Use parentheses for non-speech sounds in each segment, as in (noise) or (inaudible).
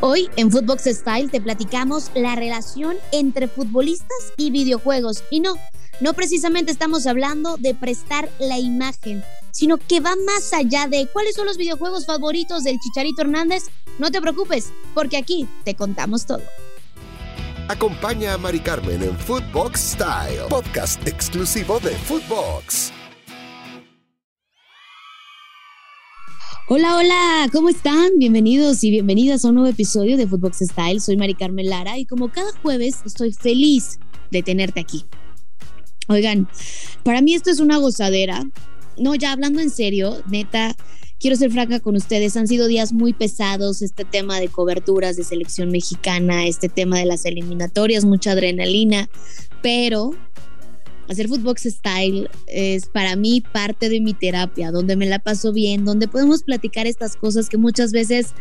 Hoy en Footbox Style te platicamos la relación entre futbolistas y videojuegos. Y no, no precisamente estamos hablando de prestar la imagen, sino que va más allá de cuáles son los videojuegos favoritos del Chicharito Hernández. No te preocupes, porque aquí te contamos todo. Acompaña a Mari Carmen en Footbox Style, podcast exclusivo de Footbox. Hola, hola, ¿cómo están? Bienvenidos y bienvenidas a un nuevo episodio de Footbox Style. Soy Mari Carmen Lara y como cada jueves estoy feliz de tenerte aquí. Oigan, para mí esto es una gozadera. No, ya hablando en serio, neta, quiero ser franca con ustedes. Han sido días muy pesados, este tema de coberturas de selección mexicana, este tema de las eliminatorias, mucha adrenalina, pero hacer Footbox Style es para mí parte de mi terapia, donde me la paso bien, donde podemos platicar estas cosas que muchas veces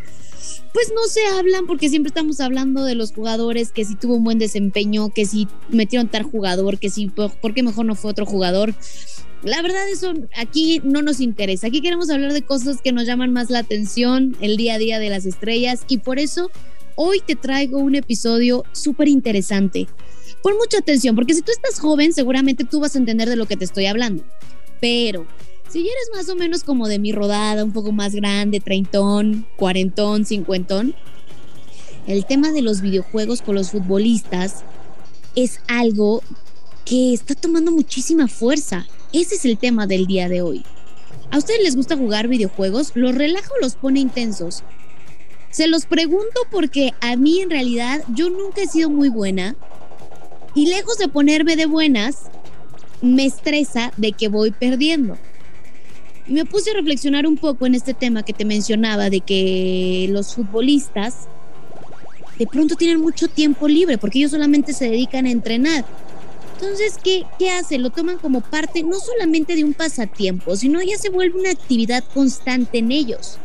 pues no se hablan porque siempre estamos hablando de los jugadores, que si tuvo un buen desempeño, que si metieron tal jugador, que si por qué mejor no fue otro jugador. La verdad eso aquí no nos interesa. Aquí queremos hablar de cosas que nos llaman más la atención, el día a día de las estrellas y por eso hoy te traigo un episodio súper interesante pon mucha atención, porque si tú estás joven, seguramente tú vas a entender de lo que te estoy hablando. Pero si eres más o menos como de mi rodada, un poco más grande, treintón, cuarentón, cincuentón, el tema de los videojuegos con los futbolistas es algo que está tomando muchísima fuerza. Ese es el tema del día de hoy. ¿A ustedes les gusta jugar videojuegos? ¿Los relaja o los pone intensos? Se los pregunto porque a mí en realidad yo nunca he sido muy buena y lejos de ponerme de buenas, me estresa de que voy perdiendo. Y me puse a reflexionar un poco en este tema que te mencionaba, de que los futbolistas de pronto tienen mucho tiempo libre, porque ellos solamente se dedican a entrenar. Entonces, ¿qué, ¿qué hacen? Lo toman como parte no solamente de un pasatiempo, sino ya se vuelve una actividad constante en ellos.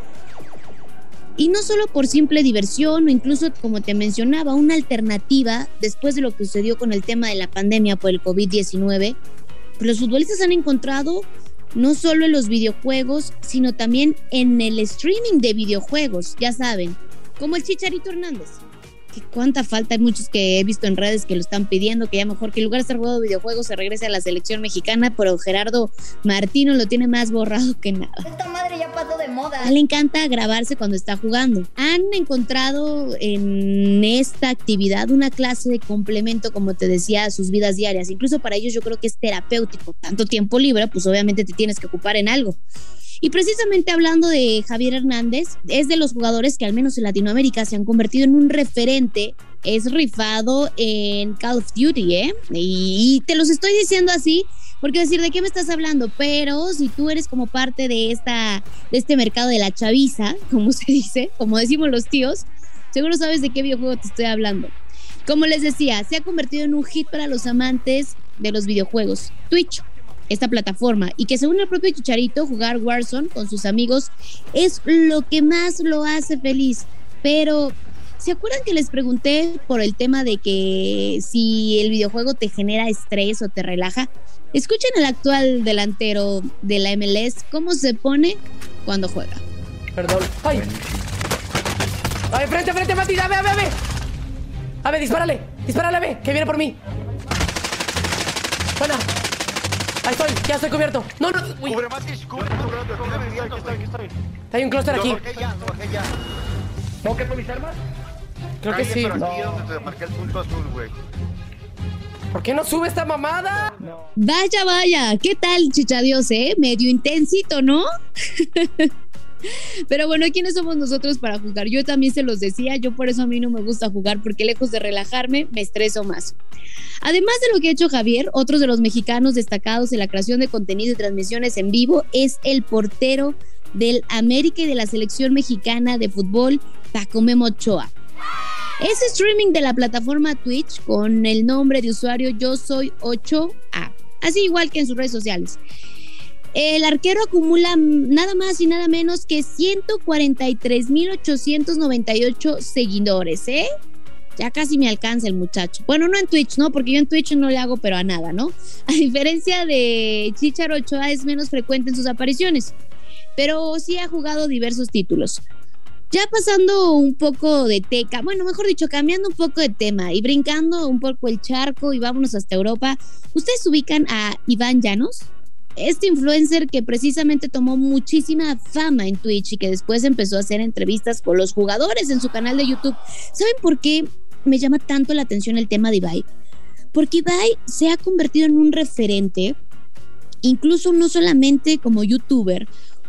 Y no solo por simple diversión o incluso, como te mencionaba, una alternativa después de lo que sucedió con el tema de la pandemia por el COVID-19, pues los futbolistas han encontrado no solo en los videojuegos, sino también en el streaming de videojuegos, ya saben, como el Chicharito Hernández que cuánta falta. Hay muchos que he visto en redes que lo están pidiendo, que ya mejor que en lugar de estar jugando videojuegos se regrese a la selección mexicana, pero Gerardo Martino lo tiene más borrado que nada. Esta madre ya pasó de moda. le encanta grabarse cuando está jugando. Han encontrado en esta actividad una clase de complemento, como te decía, a sus vidas diarias. Incluso para ellos yo creo que es terapéutico. Tanto tiempo libre, pues obviamente te tienes que ocupar en algo. Y precisamente hablando de Javier Hernández, es de los jugadores que al menos en Latinoamérica se han convertido en un referente. Es rifado en Call of Duty, ¿eh? Y te los estoy diciendo así porque decir, ¿de qué me estás hablando? Pero si tú eres como parte de, esta, de este mercado de la chaviza, como (laughs) se dice, como decimos los tíos, seguro sabes de qué videojuego te estoy hablando. Como les decía, se ha convertido en un hit para los amantes de los videojuegos. Twitch esta plataforma y que según el propio Chicharito, jugar Warzone con sus amigos es lo que más lo hace feliz. Pero, ¿se acuerdan que les pregunté por el tema de que si el videojuego te genera estrés o te relaja? Escuchen al actual delantero de la MLS cómo se pone cuando juega. Perdón. ¡Ay! ¡Ay, frente, frente, Mati! ¡A ver, dispárale, dispárale, a ver, que viene por mí. Buena. Ahí estoy, ya estoy cubierto. No, no. Uy. Cubre, Matis, cubre, cubre. Aquí estoy, aquí estoy. Hay un clúster aquí. Bajé ya, bajé ya. ¿Tengo que por mis armas? Creo que sí. pero aquí donde te marqué el punto azul, güey. ¿Por qué no sube esta mamada? Vaya, vaya, ¿qué tal, chichadios, eh? Medio intensito, ¿no? (laughs) Pero bueno, ¿quiénes somos nosotros para jugar? Yo también se los decía, yo por eso a mí no me gusta jugar, porque lejos de relajarme, me estreso más. Además de lo que ha hecho Javier, otros de los mexicanos destacados en la creación de contenido y transmisiones en vivo es el portero del América y de la selección mexicana de fútbol, Tacome Mochoa. Es streaming de la plataforma Twitch con el nombre de usuario Yo Soy 8A, así igual que en sus redes sociales. El arquero acumula nada más y nada menos que 143.898 seguidores, ¿eh? Ya casi me alcanza el muchacho. Bueno, no en Twitch, ¿no? Porque yo en Twitch no le hago pero a nada, ¿no? (laughs) A diferencia de Chicharo Ochoa es menos frecuente en sus apariciones, pero sí ha jugado diversos títulos. Ya pasando un poco de teca, bueno, mejor dicho, cambiando un poco de tema y brincando un poco el charco y vámonos hasta Europa, ¿ustedes ubican a Iván Llanos? Este influencer que precisamente tomó muchísima fama en Twitch y que después empezó a hacer entrevistas con los jugadores en su canal de YouTube. ¿Saben por qué me llama tanto la atención el tema de Ibai? Porque Ibai se ha convertido en un referente, incluso no solamente como youtuber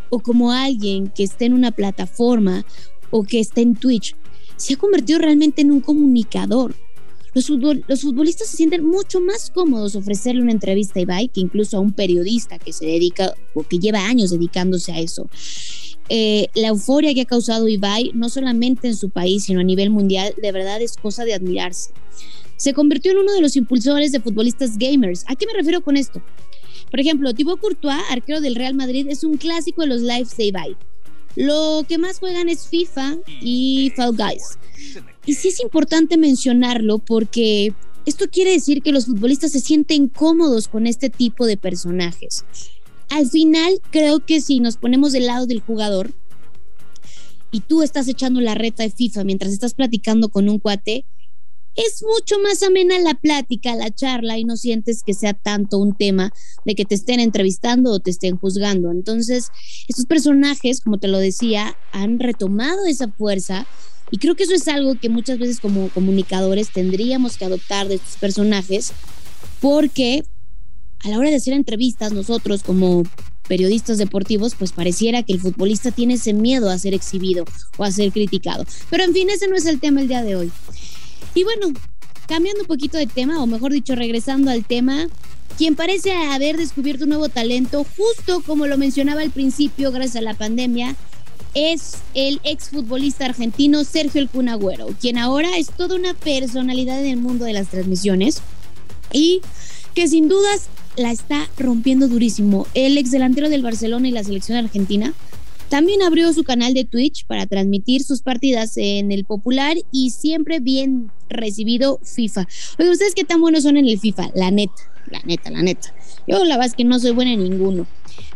o como alguien que esté en una plataforma o que esté en Twitch, se ha convertido realmente en un comunicador. Los, futbolistas se sienten mucho más cómodos ofrecerle una entrevista a Ibai que incluso a un periodista que se dedica o que lleva años dedicándose a eso. Eh, la euforia que ha causado Ibai, no solamente en su país, sino a nivel mundial, de verdad es cosa de admirarse. Se convirtió en uno de los impulsores de futbolistas gamers. ¿A qué me refiero con esto? Por ejemplo, Thibaut Courtois, arquero del Real Madrid, es un clásico de los lives de Ibai. Lo que más juegan es FIFA y Fall Guys. Y sí es importante mencionarlo porque esto quiere decir que los futbolistas se sienten cómodos con este tipo de personajes. Al final, creo que si nos ponemos del lado del jugador y tú estás echando la reta de FIFA mientras estás platicando con un cuate, es mucho más amena la plática, la charla y no sientes que sea tanto un tema de que te estén entrevistando o te estén juzgando. Entonces, estos personajes, como te lo decía, han retomado esa fuerza y creo que eso es algo que muchas veces como comunicadores tendríamos que adoptar de estos personajes porque a la hora de hacer entrevistas nosotros como periodistas deportivos, pues pareciera que el futbolista tiene ese miedo a ser exhibido o a ser criticado. Pero en fin, ese no es el tema el día de hoy. Y bueno, cambiando un poquito de tema, o mejor dicho, regresando al tema, quien parece haber descubierto un nuevo talento, justo como lo mencionaba al principio, gracias a la pandemia, es el exfutbolista argentino Sergio El Cunagüero, quien ahora es toda una personalidad en el mundo de las transmisiones y que sin dudas la está rompiendo durísimo. El ex delantero del Barcelona y la selección argentina también abrió su canal de Twitch para transmitir sus partidas en el popular y siempre bien recibido FIFA. Oye, ¿ustedes qué tan buenos son en el FIFA? La neta, la neta, la neta. Yo la verdad es que no soy buena en ninguno.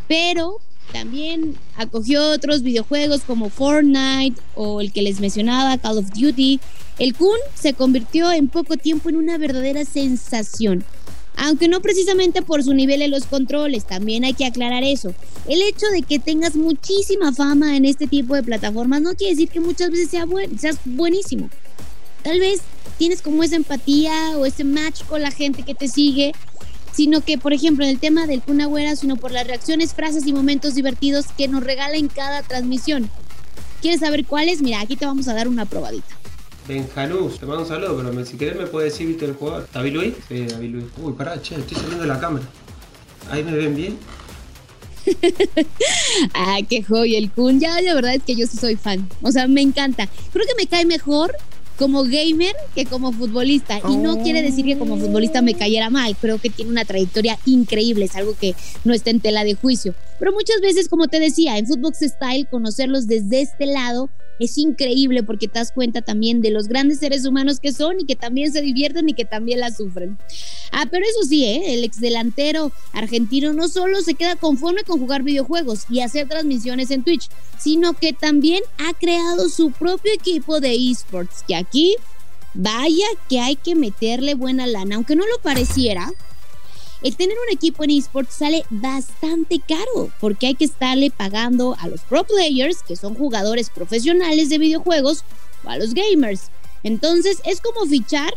Pero también acogió otros videojuegos como Fortnite o el que les mencionaba, Call of Duty. El Kun se convirtió en poco tiempo en una verdadera sensación aunque no precisamente por su nivel en los controles, también hay que aclarar eso. El hecho de que tengas muchísima fama en este tipo de plataformas no quiere decir que muchas veces sea seas buenísimo. Tal vez tienes como esa empatía o ese match con la gente que te sigue, sino que, por ejemplo, en el tema del Kun sino por las reacciones, frases y momentos divertidos que nos regala en cada transmisión. ¿Quieres saber cuáles? Mira, aquí te vamos a dar una probadita. Benjaluz, te mando un saludo, pero si querés me puedes decir, viste el jugador. ¿David Luis? Sí, David Luis. Uy, pará, che, estoy saliendo de la cámara. ¿Ahí me ven bien? (laughs) ah, qué joya el Kun. Ya, la verdad es que yo sí soy fan. O sea, me encanta. Creo que me cae mejor como gamer que como futbolista. Y no quiere decir que como futbolista me cayera mal. Creo que tiene una trayectoria increíble. Es algo que no está en tela de juicio. Pero muchas veces, como te decía, en Footbox Style, conocerlos desde este lado es increíble porque te das cuenta también de los grandes seres humanos que son y que también se divierten y que también la sufren. Ah, pero eso sí, ¿eh? el ex delantero argentino no solo se queda conforme con jugar videojuegos y hacer transmisiones en Twitch, sino que también ha creado su propio equipo de esports, que aquí vaya que hay que meterle buena lana, aunque no lo pareciera el tener un equipo en esports sale bastante caro porque hay que estarle pagando a los pro players, que son jugadores profesionales de videojuegos, o a los gamers. Entonces es como fichar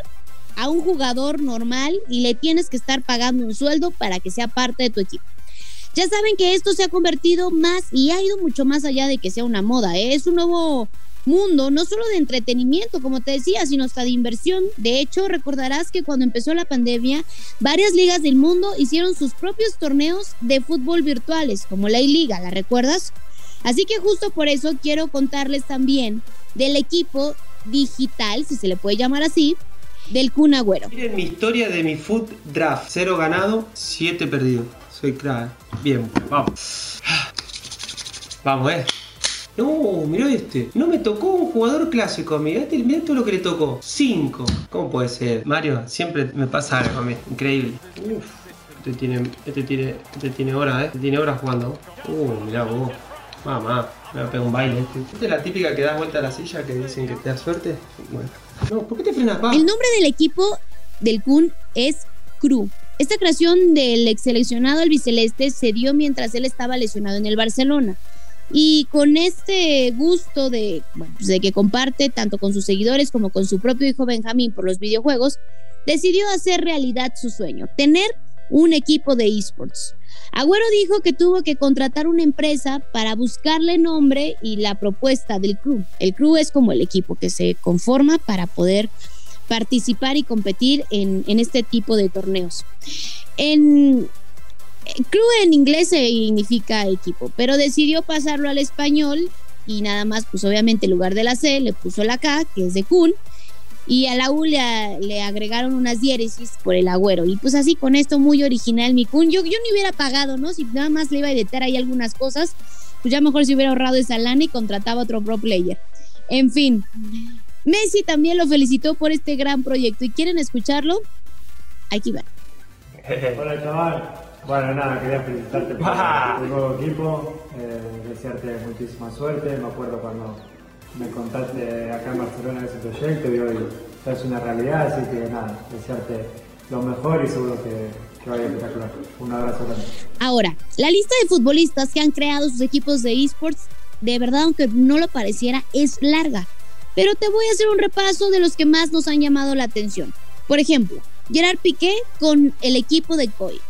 a un jugador normal y le tienes que estar pagando un sueldo para que sea parte de tu equipo. Ya saben que esto se ha convertido más y ha ido mucho más allá de que sea una moda. ¿eh? Es un nuevo mundo, no solo de entretenimiento, como te decía, sino hasta de inversión. De hecho, recordarás que cuando empezó la pandemia, varias ligas del mundo hicieron sus propios torneos de fútbol virtuales, como la I-Liga, ¿la recuerdas? Así que justo por eso quiero contarles también del equipo digital, si se le puede llamar así, del Kun Agüero. Miren mi historia de mi foot draft. Cero ganado, siete perdido. Soy crack. Bien, vamos. Vamos, eh. No, mirá este. No me tocó un jugador clásico. Mirá, este, mirá todo lo que le tocó. Cinco. ¿Cómo puede ser? Mario, siempre me pasa algo a mí. Increíble. Uf. Este tiene, este tiene, este tiene horas, ¿eh? Este tiene horas jugando. Uh, mirá vos. Mamá. Me va a pegar un baile este. ¿Esta es la típica que da vuelta a la silla que dicen que te da suerte? Bueno. No, ¿por qué te frenas, pa? El nombre del equipo del Kun es Cru. Esta creación del ex seleccionado albiceleste se dio mientras él estaba lesionado en el Barcelona. Y con este gusto de, pues de que comparte tanto con sus seguidores como con su propio hijo Benjamín por los videojuegos, decidió hacer realidad su sueño, tener un equipo de esports. Agüero dijo que tuvo que contratar una empresa para buscarle nombre y la propuesta del crew. El crew es como el equipo que se conforma para poder participar y competir en, en este tipo de torneos. En, crew en inglés significa equipo, pero decidió pasarlo al español y nada más, pues obviamente en lugar de la C le puso la K, que es de Kun, y a la U le, agregaron unas diéresis por el agüero. Y pues así con esto muy original mi Kun, yo, yo ni hubiera pagado, ¿no? Si nada más le iba a editar ahí algunas cosas, pues ya mejor si hubiera ahorrado esa lana y contrataba otro pro player. En fin, Messi también lo felicitó por este gran proyecto y quieren escucharlo, aquí va. Hola chaval, bueno nada, quería felicitarte por (laughs) tu nuevo equipo, eh, desearte muchísima suerte, me acuerdo cuando me contaste acá en Barcelona de ese proyecto y hoy ya es una realidad, así que nada, desearte lo mejor y seguro que, que vaya espectacular. Un abrazo grande. Ahora, la lista de futbolistas que han creado sus equipos de esports, de verdad, aunque no lo pareciera, es larga. Pero te voy a hacer un repaso de los que más nos han llamado la atención. Por ejemplo, Gerard Piqué con el equipo de COI.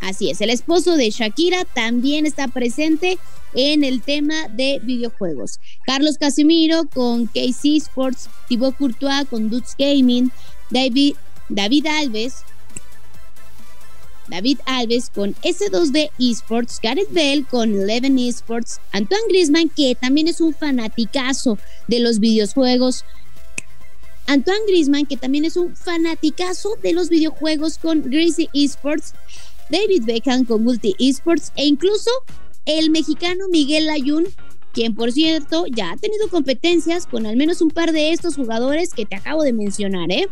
Así es, el esposo de Shakira también está presente en el tema de videojuegos. Carlos Casimiro con KC Sports, Thibaut Courtois con Dutch Gaming, David, David Alves, David Alves con S2B Esports, Gareth Bell con Eleven Esports, Antoine Griezmann, que también es un fanaticazo de los videojuegos. Antoine Griezmann, que también es un fanaticazo de los videojuegos con Greasy Esports, David Beckham con Multi Esports e incluso el mexicano Miguel Layún, quien por cierto ya ha tenido competencias con al menos un par de estos jugadores que te acabo de mencionar, ¿eh?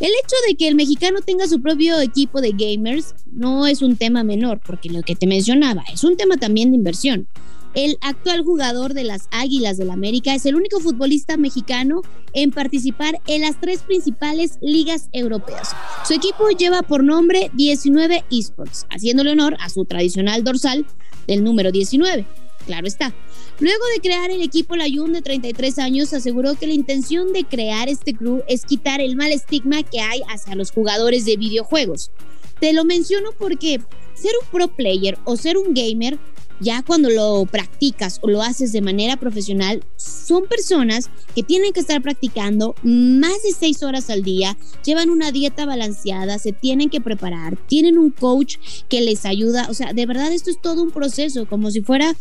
El hecho de que el mexicano tenga su propio equipo de gamers no es un tema menor, porque lo que te mencionaba es un tema también de inversión. El actual jugador de las Águilas del América es el único futbolista mexicano en participar en las tres principales ligas europeas. Su equipo lleva por nombre 19 Esports, haciéndole honor a su tradicional dorsal del número 19. Claro está. Luego de crear el equipo Layun de 33 años, aseguró que la intención de crear este club es quitar el mal estigma que hay hacia los jugadores de videojuegos. Te lo menciono porque ser un pro player o ser un gamer, ya cuando lo practicas o lo haces de manera profesional, son personas que tienen que estar practicando más de 6 horas al día, llevan una dieta balanceada, se tienen que preparar, tienen un coach que les ayuda, o sea, de verdad esto es todo un proceso, como si fuera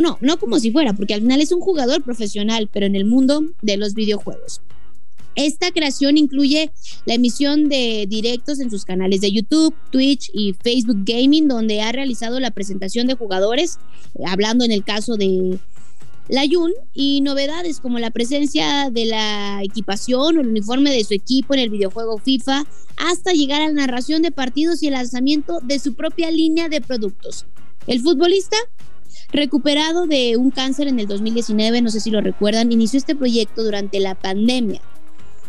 no, no como si fuera, porque al final es un jugador profesional, pero en el mundo de los videojuegos. Esta creación incluye la emisión de directos en sus canales de YouTube, Twitch y Facebook Gaming, donde ha realizado la presentación de jugadores, hablando en el caso de la Yun, y novedades como la presencia de la equipación o el uniforme de su equipo en el videojuego FIFA, hasta llegar a la narración de partidos y el lanzamiento de su propia línea de productos. El futbolista Recuperado de un cáncer en el 2019, no sé si lo recuerdan, inició este proyecto durante la pandemia,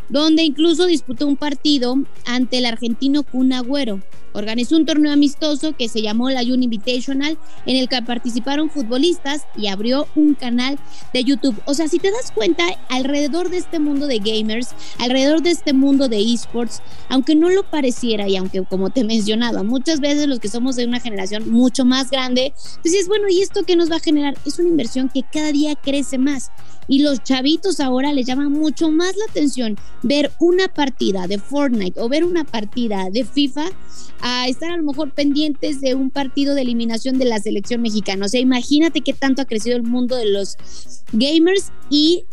donde incluso disputó un partido ante el argentino Kun Agüero. Organizó un torneo amistoso que se llamó la Jun Invitational, en el que participaron futbolistas y abrió un canal de YouTube. O sea, si te das cuenta, alrededor de este mundo de gamers, alrededor de este mundo de esports, aunque no lo pareciera y aunque como te (laughs) mencionaba, muchas veces los que somos de una generación mucho más grande, dices, bueno, ¿y esto qué nos va a generar? Es una inversión que cada día crece más. Y los chavitos ahora les llama mucho más la atención ver una partida de Fortnite o ver una partida de FIFA a estar a lo mejor pendientes de un partido de eliminación de la selección mexicana. O sea, imagínate qué tanto ha crecido el mundo de los gamers y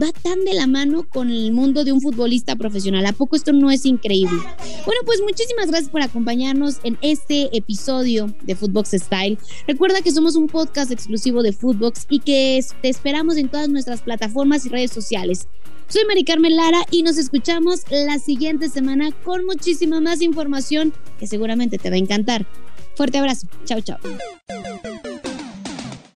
va tan de la mano con el mundo de un futbolista profesional. ¿A poco esto no es increíble? Bueno, pues muchísimas gracias por acompañarnos en este episodio de Footbox Style. Recuerda que somos un podcast exclusivo de Footbox y que te esperamos en todas nuestras plataformas y redes sociales. Soy Mari Carmen Lara y nos escuchamos la siguiente semana con muchísima más información que seguramente te va a encantar. Fuerte abrazo. Chao, chao.